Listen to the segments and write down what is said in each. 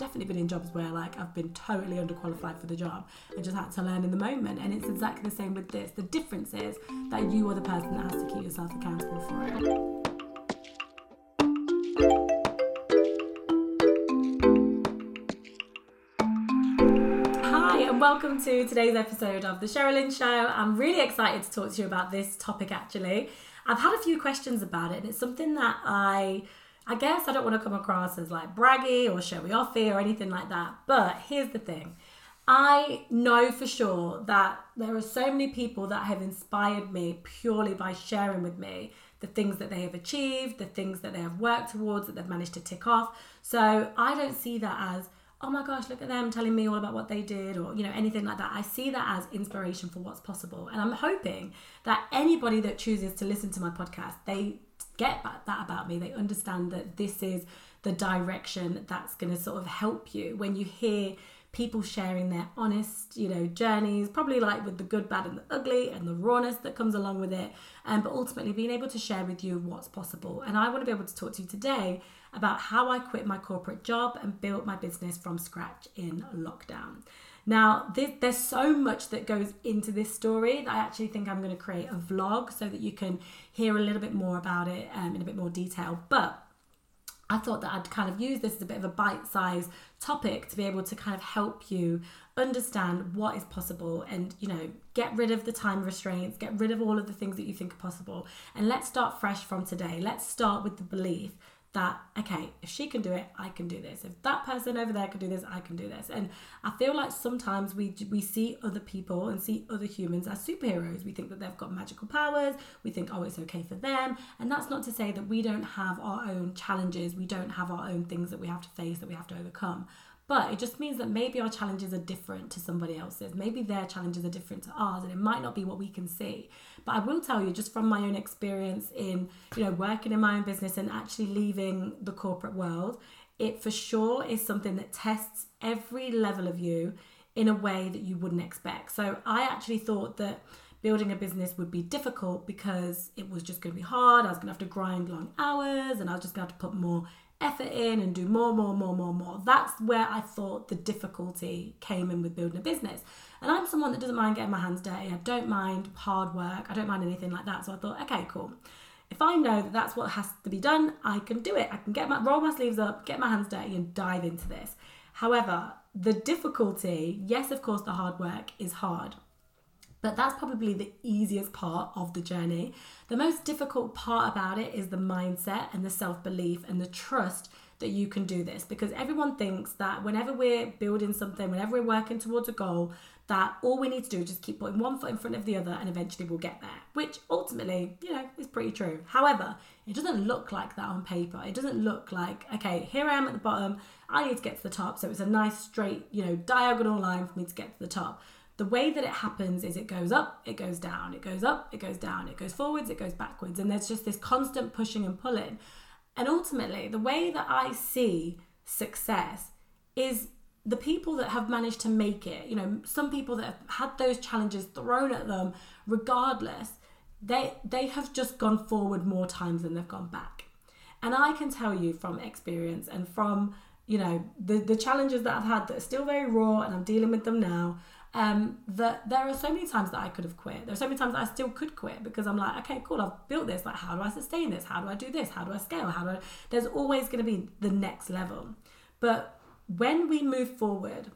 definitely been in jobs where like I've been totally underqualified for the job and just had to learn in the moment. And it's exactly the same with this. The difference is that you are the person that has to keep yourself accountable for it. Hi, and welcome to today's episode of The Sherilyn Show. I'm really excited to talk to you about this topic actually. I've had a few questions about it, and it's something that I I guess I don't want to come across as like braggy or showy offy or anything like that. But here's the thing. I know for sure that there are so many people that have inspired me purely by sharing with me the things that they have achieved, the things that they have worked towards, that they've managed to tick off. So I don't see that as oh my gosh, look at them telling me all about what they did or, you know, anything like that. I see that as inspiration for what's possible. And I'm hoping that anybody that chooses to listen to my podcast, they get that about me. They understand that this is the direction that's going to sort of help you when you hear people sharing their honest, you know, journeys, probably like with the good, bad, and the ugly, and the rawness that comes along with it. Um, but ultimately, being able to share with you what's possible. And I want to be able to talk to you today about how I quit my corporate job and built my business from scratch in lockdown. Now, this, there's so much that goes into this story that I actually think I'm going to create a vlog so that you can hear a little bit more about it um, in a bit more detail. But I thought that I'd kind of use this as a bit of a bite sized topic to be able to kind of help you understand what is possible and, you know, get rid of the time restraints, get rid of all of the things that you think are possible. And let's start fresh from today. Let's start with the belief that okay if she can do it i can do this. If that person over there can do this i can do this. And i feel like sometimes we we see other people and see other humans as superheroes. We think that they've got magical powers. We think oh it's okay for them. And that's not to say that we don't have our own challenges. We don't have our own things that we have to face that we have to overcome but it just means that maybe our challenges are different to somebody else's. Maybe their challenges are different to ours, and it might not be what we can see. But I will tell you, just from my own experience in, you know, working in my own business and actually leaving the corporate world, it for sure is something that tests every level of you in a way that you wouldn't expect. So I actually thought that building a business would be difficult because it was just going to be hard. I was going to have to grind long hours and I was just going to have to put more effort in and do more, more, more, more, more. That's where I thought the difficulty came in with building a business. And I'm someone that doesn't mind getting my hands dirty. I don't mind hard work. I don't mind anything like that. So I thought, okay, cool. If I know that that's what has to be done, I can do it. I can get my roll my sleeves up, get my hands dirty, and dive into this. However, the difficulty, yes, of course, the hard work is hard. But that's probably the easiest part of the journey. The most difficult part about it is the mindset and the self belief and the trust that you can do this because everyone thinks that whenever we're building something, whenever we're working towards a goal, that all we need to do is just keep putting one foot in front of the other and eventually we'll get there, which ultimately, you know, is pretty true. However, it doesn't look like that on paper. It doesn't look like, okay, here I am at the bottom, I need to get to the top. So it's a nice straight, you know, diagonal line for me to get to the top the way that it happens is it goes up, it goes down, it goes up, it goes down, it goes forwards, it goes backwards. And there's just this constant pushing and pulling. And ultimately, the way that I see success is the people that have managed to make it, you know, some people that have had those challenges thrown at them, regardless, they they have just gone forward more times than they've gone back. And I can tell you from experience and from, you know, the, the challenges that I've had that are still very raw and I'm dealing with them now um, that there are so many times that I could have quit. There are so many times that I still could quit because I'm like, okay, cool, I've built this. Like, how do I sustain this? How do I do this? How do I scale? How do I? There's always going to be the next level. But when we move forward,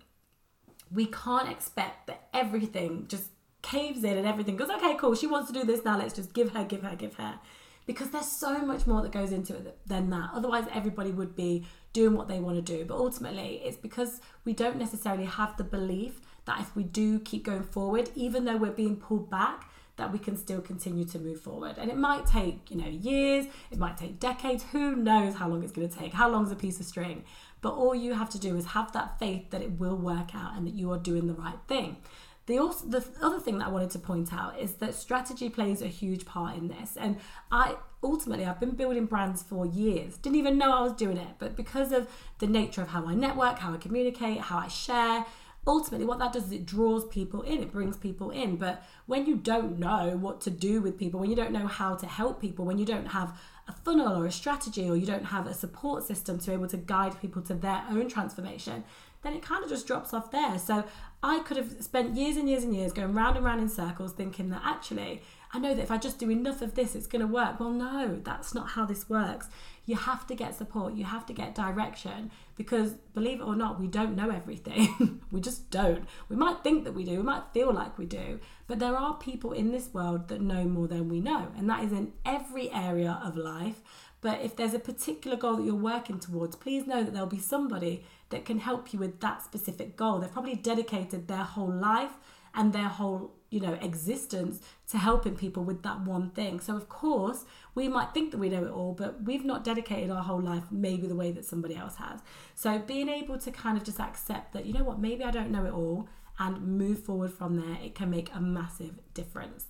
we can't expect that everything just caves in and everything goes, okay, cool, she wants to do this now, let's just give her, give her, give her. Because there's so much more that goes into it than that. Otherwise, everybody would be doing what they want to do. But ultimately, it's because we don't necessarily have the belief that if we do keep going forward, even though we're being pulled back, that we can still continue to move forward. And it might take, you know, years, it might take decades, who knows how long it's going to take, how long is a piece of string. But all you have to do is have that faith that it will work out and that you are doing the right thing. The, also, the other thing that I wanted to point out is that strategy plays a huge part in this. And I ultimately, I've been building brands for years, didn't even know I was doing it, but because of the nature of how I network, how I communicate, how I share, ultimately what that does is it draws people in it brings people in but when you don't know what to do with people when you don't know how to help people when you don't have a funnel or a strategy or you don't have a support system to be able to guide people to their own transformation, then it kind of just drops off there. So I could have spent years and years and years going round and round in circles thinking that actually I know that if I just do enough of this, it's going to work. Well, no, that's not how this works. You have to get support, you have to get direction because believe it or not, we don't know everything. we just don't. We might think that we do, we might feel like we do, but there are people in this world that know more than we know, and that is in every area of life. But if there's a particular goal that you're working towards, please know that there'll be somebody that can help you with that specific goal. They've probably dedicated their whole life and their whole you know existence to helping people with that one thing. So of course we might think that we know it all but we've not dedicated our whole life maybe the way that somebody else has. So being able to kind of just accept that you know what maybe i don't know it all and move forward from there it can make a massive difference.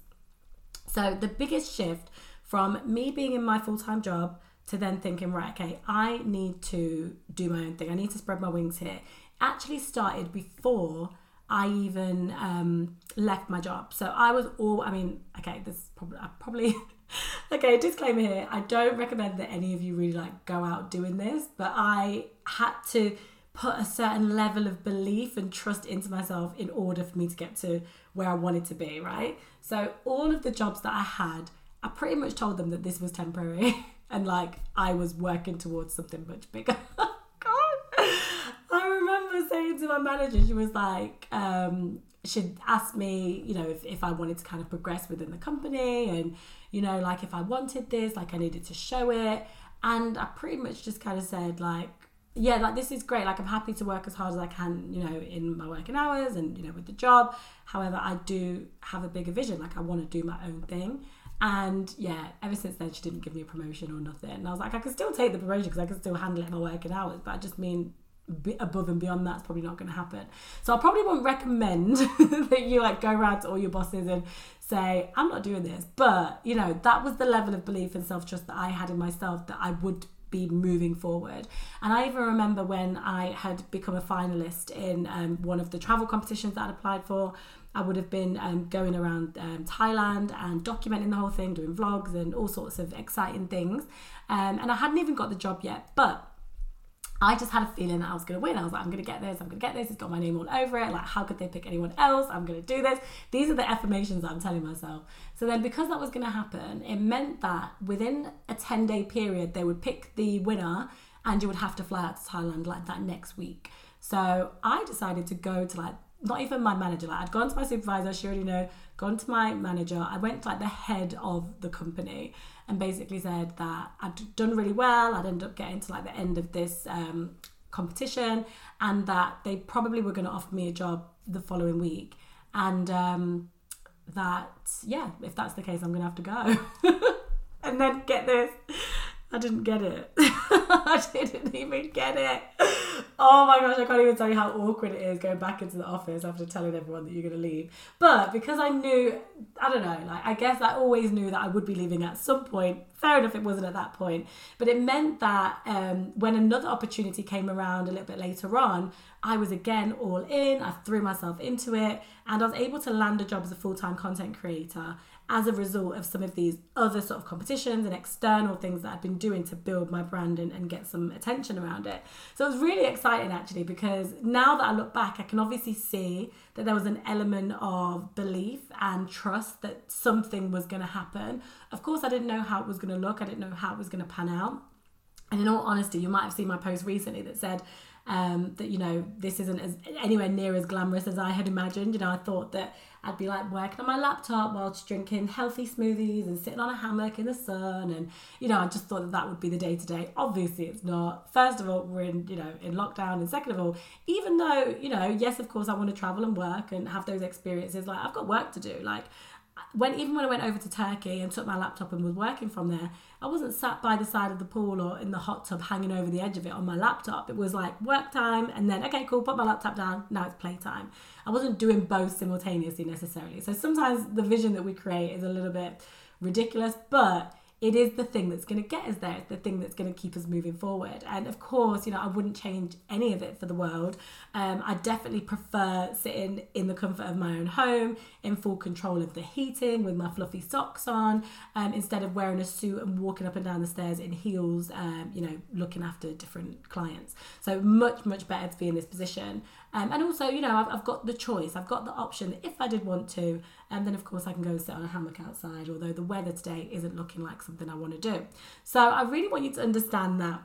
So the biggest shift from me being in my full-time job to then thinking right okay i need to do my own thing i need to spread my wings here actually started before I even um, left my job. So I was all, I mean, okay, this probably, I probably, okay, disclaimer here. I don't recommend that any of you really like go out doing this, but I had to put a certain level of belief and trust into myself in order for me to get to where I wanted to be, right? So all of the jobs that I had, I pretty much told them that this was temporary and like I was working towards something much bigger. God, I remember saying to my manager, she was like, um, she'd asked me, you know, if, if I wanted to kind of progress within the company and, you know, like if I wanted this, like I needed to show it. And I pretty much just kind of said, like, yeah, like this is great. Like I'm happy to work as hard as I can, you know, in my working hours and, you know, with the job. However, I do have a bigger vision. Like I want to do my own thing. And yeah, ever since then, she didn't give me a promotion or nothing. And I was like, I can still take the promotion because I can still handle it in my working hours. But I just mean above and beyond that's probably not going to happen. So I probably won't recommend that you like go around to all your bosses and say, I'm not doing this. But, you know, that was the level of belief and self trust that I had in myself that I would be moving forward. And I even remember when I had become a finalist in um, one of the travel competitions that I'd applied for. I would have been um, going around um, Thailand and documenting the whole thing, doing vlogs and all sorts of exciting things. Um, and I hadn't even got the job yet, but I just had a feeling that I was going to win. I was like, I'm going to get this, I'm going to get this. It's got my name all over it. Like, how could they pick anyone else? I'm going to do this. These are the affirmations I'm telling myself. So then, because that was going to happen, it meant that within a 10 day period, they would pick the winner and you would have to fly out to Thailand like that next week. So I decided to go to like, not even my manager, like, I'd gone to my supervisor, she already know, gone to my manager. I went to like the head of the company and basically said that I'd done really well. I'd end up getting to like the end of this um, competition, and that they probably were going to offer me a job the following week, and um, that yeah, if that's the case, I'm going to have to go. and then get this, I didn't get it. I didn't even get it. Oh my gosh, I can't even tell you how awkward it is going back into the office after telling everyone that you're going to leave. But because I knew, I don't know, like I guess I always knew that I would be leaving at some point. Fair enough, it wasn't at that point. But it meant that um, when another opportunity came around a little bit later on, I was again all in. I threw myself into it and I was able to land a job as a full time content creator as a result of some of these other sort of competitions and external things that I've been doing to build my brand and, and get some attention around it. So it was really exciting actually because now that I look back, I can obviously see that there was an element of belief and trust that something was going to happen. Of course, I didn't know how it was going to look, I didn't know how it was going to pan out. And in all honesty, you might have seen my post recently that said, um, that you know this isn't as anywhere near as glamorous as I had imagined. You know, I thought that I'd be like working on my laptop whilst drinking healthy smoothies and sitting on a hammock in the sun. And, you know, I just thought that that would be the day to day. Obviously, it's not. First of all, we're in, you know, in lockdown. And second of all, even though, you know, yes, of course, I want to travel and work and have those experiences, like, I've got work to do. Like, when even when I went over to Turkey and took my laptop and was working from there, I wasn't sat by the side of the pool or in the hot tub hanging over the edge of it on my laptop. It was like work time and then okay, cool, put my laptop down. Now it's playtime. I wasn't doing both simultaneously necessarily. So sometimes the vision that we create is a little bit ridiculous, but it is the thing that's going to get us there. It's the thing that's going to keep us moving forward. And of course, you know, I wouldn't change any of it for the world. Um, I definitely prefer sitting in the comfort of my own home, in full control of the heating, with my fluffy socks on, um, instead of wearing a suit and walking up and down the stairs in heels, um, you know, looking after different clients. So much, much better to be in this position. Um, and also, you know, I've, I've got the choice, I've got the option if I did want to. And then, of course, I can go and sit on a hammock outside, although the weather today isn't looking like something I want to do. So I really want you to understand that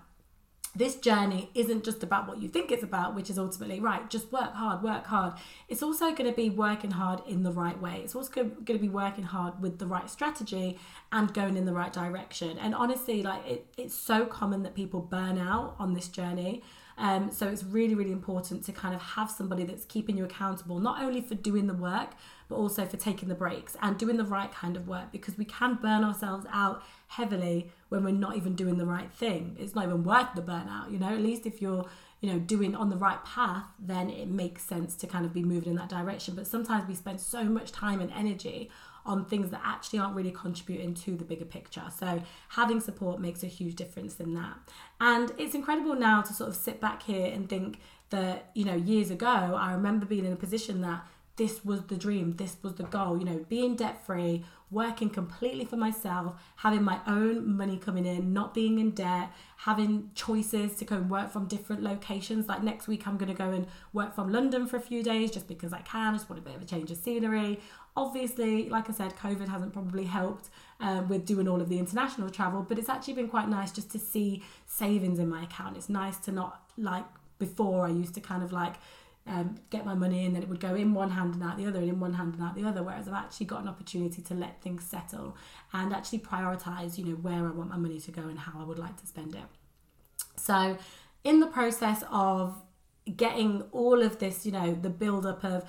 this journey isn't just about what you think it's about, which is ultimately right, just work hard, work hard. It's also going to be working hard in the right way. It's also going to be working hard with the right strategy and going in the right direction. And honestly, like it, it's so common that people burn out on this journey. Um, so it's really, really important to kind of have somebody that's keeping you accountable, not only for doing the work, but also for taking the breaks and doing the right kind of work because we can burn ourselves out heavily when we're not even doing the right thing. It's not even worth the burnout, you know, at least if you're you know doing on the right path then it makes sense to kind of be moving in that direction but sometimes we spend so much time and energy on things that actually aren't really contributing to the bigger picture. So having support makes a huge difference in that. And it's incredible now to sort of sit back here and think that, you know, years ago, I remember being in a position that this was the dream, this was the goal, you know, being debt free, working completely for myself, having my own money coming in, not being in debt, having choices to go and work from different locations. Like next week, I'm going to go and work from London for a few days just because I can. I just want a bit of a change of scenery. Obviously, like I said, COVID hasn't probably helped um, with doing all of the international travel, but it's actually been quite nice just to see savings in my account. It's nice to not like before I used to kind of like um, get my money and then it would go in one hand and out the other and in one hand and out the other whereas I've actually got an opportunity to let things settle and actually prioritize you know where I want my money to go and how I would like to spend it. So in the process of getting all of this you know the build up of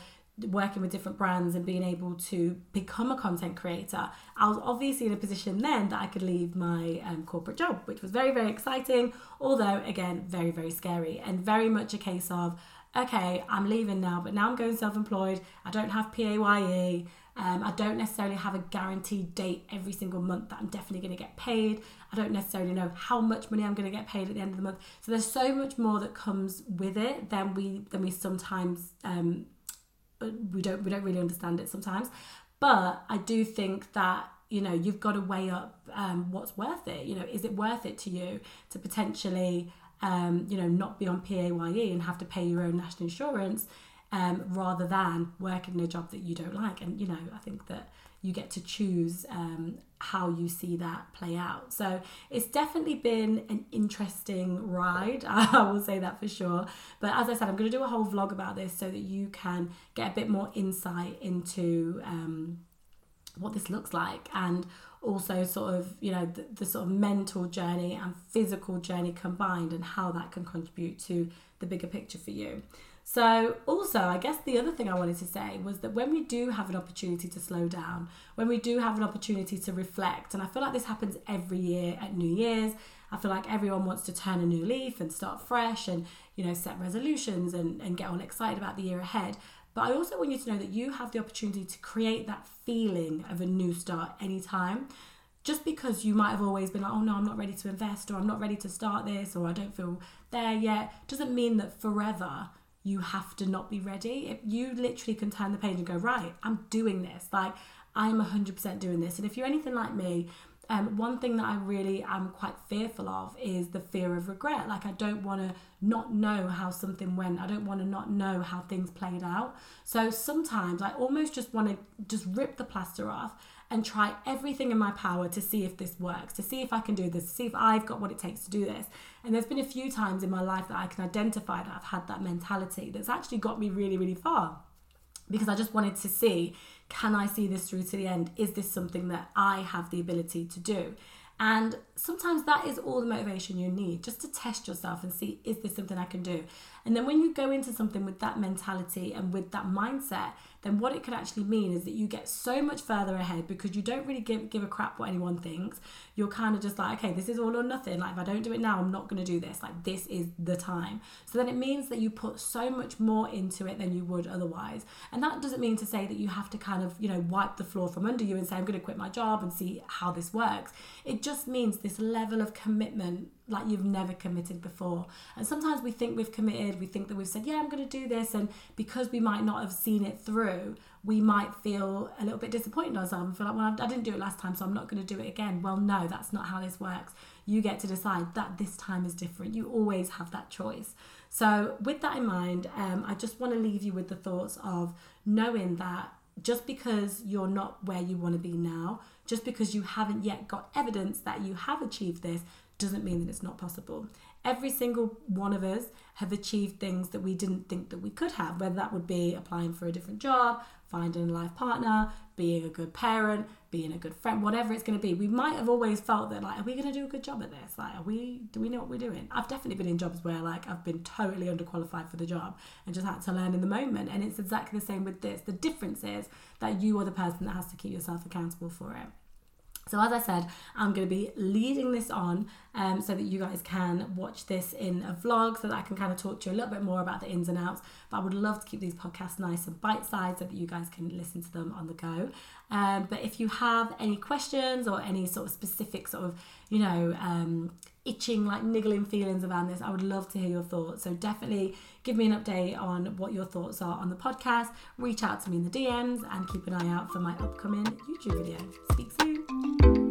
working with different brands and being able to become a content creator i was obviously in a position then that i could leave my um, corporate job which was very very exciting although again very very scary and very much a case of okay, I'm leaving now, but now I'm going self employed. I don't have PAYE. Um, I don't necessarily have a guaranteed date every single month that I'm definitely going to get paid. I don't necessarily know how much money I'm going to get paid at the end of the month. So there's so much more that comes with it than we than we sometimes um, we don't we don't really understand it sometimes. But I do think that you know you've got to weigh up um, what's worth it. You know, is it worth it to you to potentially um, you know, not be on PAYE and have to pay your own national insurance um, rather than working in a job that you don't like. And, you know, I think that you get to choose um, how you see that play out. So it's definitely been an interesting ride. I will say that for sure. But as I said, I'm going to do a whole vlog about this so that you can get a bit more insight into um, what this looks like and also sort of you know the, the, sort of mental journey and physical journey combined and how that can contribute to the bigger picture for you. So also i guess the other thing i wanted to say was that when we do have an opportunity to slow down when we do have an opportunity to reflect and i feel like this happens every year at new year's i feel like everyone wants to turn a new leaf and start fresh and you know set resolutions and, and get all excited about the year ahead but I also want you to know that you have the opportunity to create that feeling of a new start anytime. Just because you might have always been like, oh no, I'm not ready to invest, or I'm not ready to start this, or I don't feel there yet, doesn't mean that forever you have to not be ready. If you literally can turn the page and go, right, I'm doing this. Like, I'm 100% doing this. And if you're anything like me, um, one thing that I really am quite fearful of is the fear of regret. Like, I don't want to not know how something went. I don't want to not know how things played out. So sometimes I almost just want to just rip the plaster off and try everything in my power to see if this works, to see if I can do this, to see if I've got what it takes to do this. And there's been a few times in my life that I can identify that I've had that mentality that's actually got me really, really far because I just wanted to see can I see this through to the end? Is this something that I have the ability to do? And sometimes that is all the motivation you need just to test yourself and see is this something I can do? And then when you go into something with that mentality and with that mindset, then what it could actually mean is that you get so much further ahead because you don't really give, give a crap what anyone thinks. You're kind of just like, okay, this is all or nothing. Like, if I don't do it now, I'm not going to do this. Like, this is the time. So then it means that you put so much more into it than you would otherwise. And that doesn't mean to say that you have to kind of, you know, wipe the floor from under you and say, I'm going to quit my job and see how this works. It just just means this level of commitment like you've never committed before. And sometimes we think we've committed, we think that we've said, yeah, I'm going to do this. And because we might not have seen it through, we might feel a little bit disappointed in ourselves and feel like, well, I didn't do it last time, so I'm not going to do it again. Well, no, that's not how this works. You get to decide that this time is different. You always have that choice. So, with that in mind, um, I just want to leave you with the thoughts of knowing that just because you're not where you want to be now, just because you haven't yet got evidence that you have achieved this, doesn't mean that it's not possible. Every single one of us have achieved things that we didn't think that we could have, whether that would be applying for a different job, finding a life partner, being a good parent, being a good friend, whatever it's going to be. We might have always felt that, like, are we going to do a good job at this? Like, are we, do we know what we're doing? I've definitely been in jobs where, like, I've been totally underqualified for the job and just had to learn in the moment. And it's exactly the same with this. The difference is that you are the person that has to keep yourself accountable for it. So, as I said, I'm going to be leading this on um, so that you guys can watch this in a vlog so that I can kind of talk to you a little bit more about the ins and outs. But I would love to keep these podcasts nice and bite sized so that you guys can listen to them on the go. Um, but if you have any questions or any sort of specific, sort of, you know, um, itching, like niggling feelings around this, I would love to hear your thoughts. So definitely give me an update on what your thoughts are on the podcast. Reach out to me in the DMs and keep an eye out for my upcoming YouTube video. Speak soon.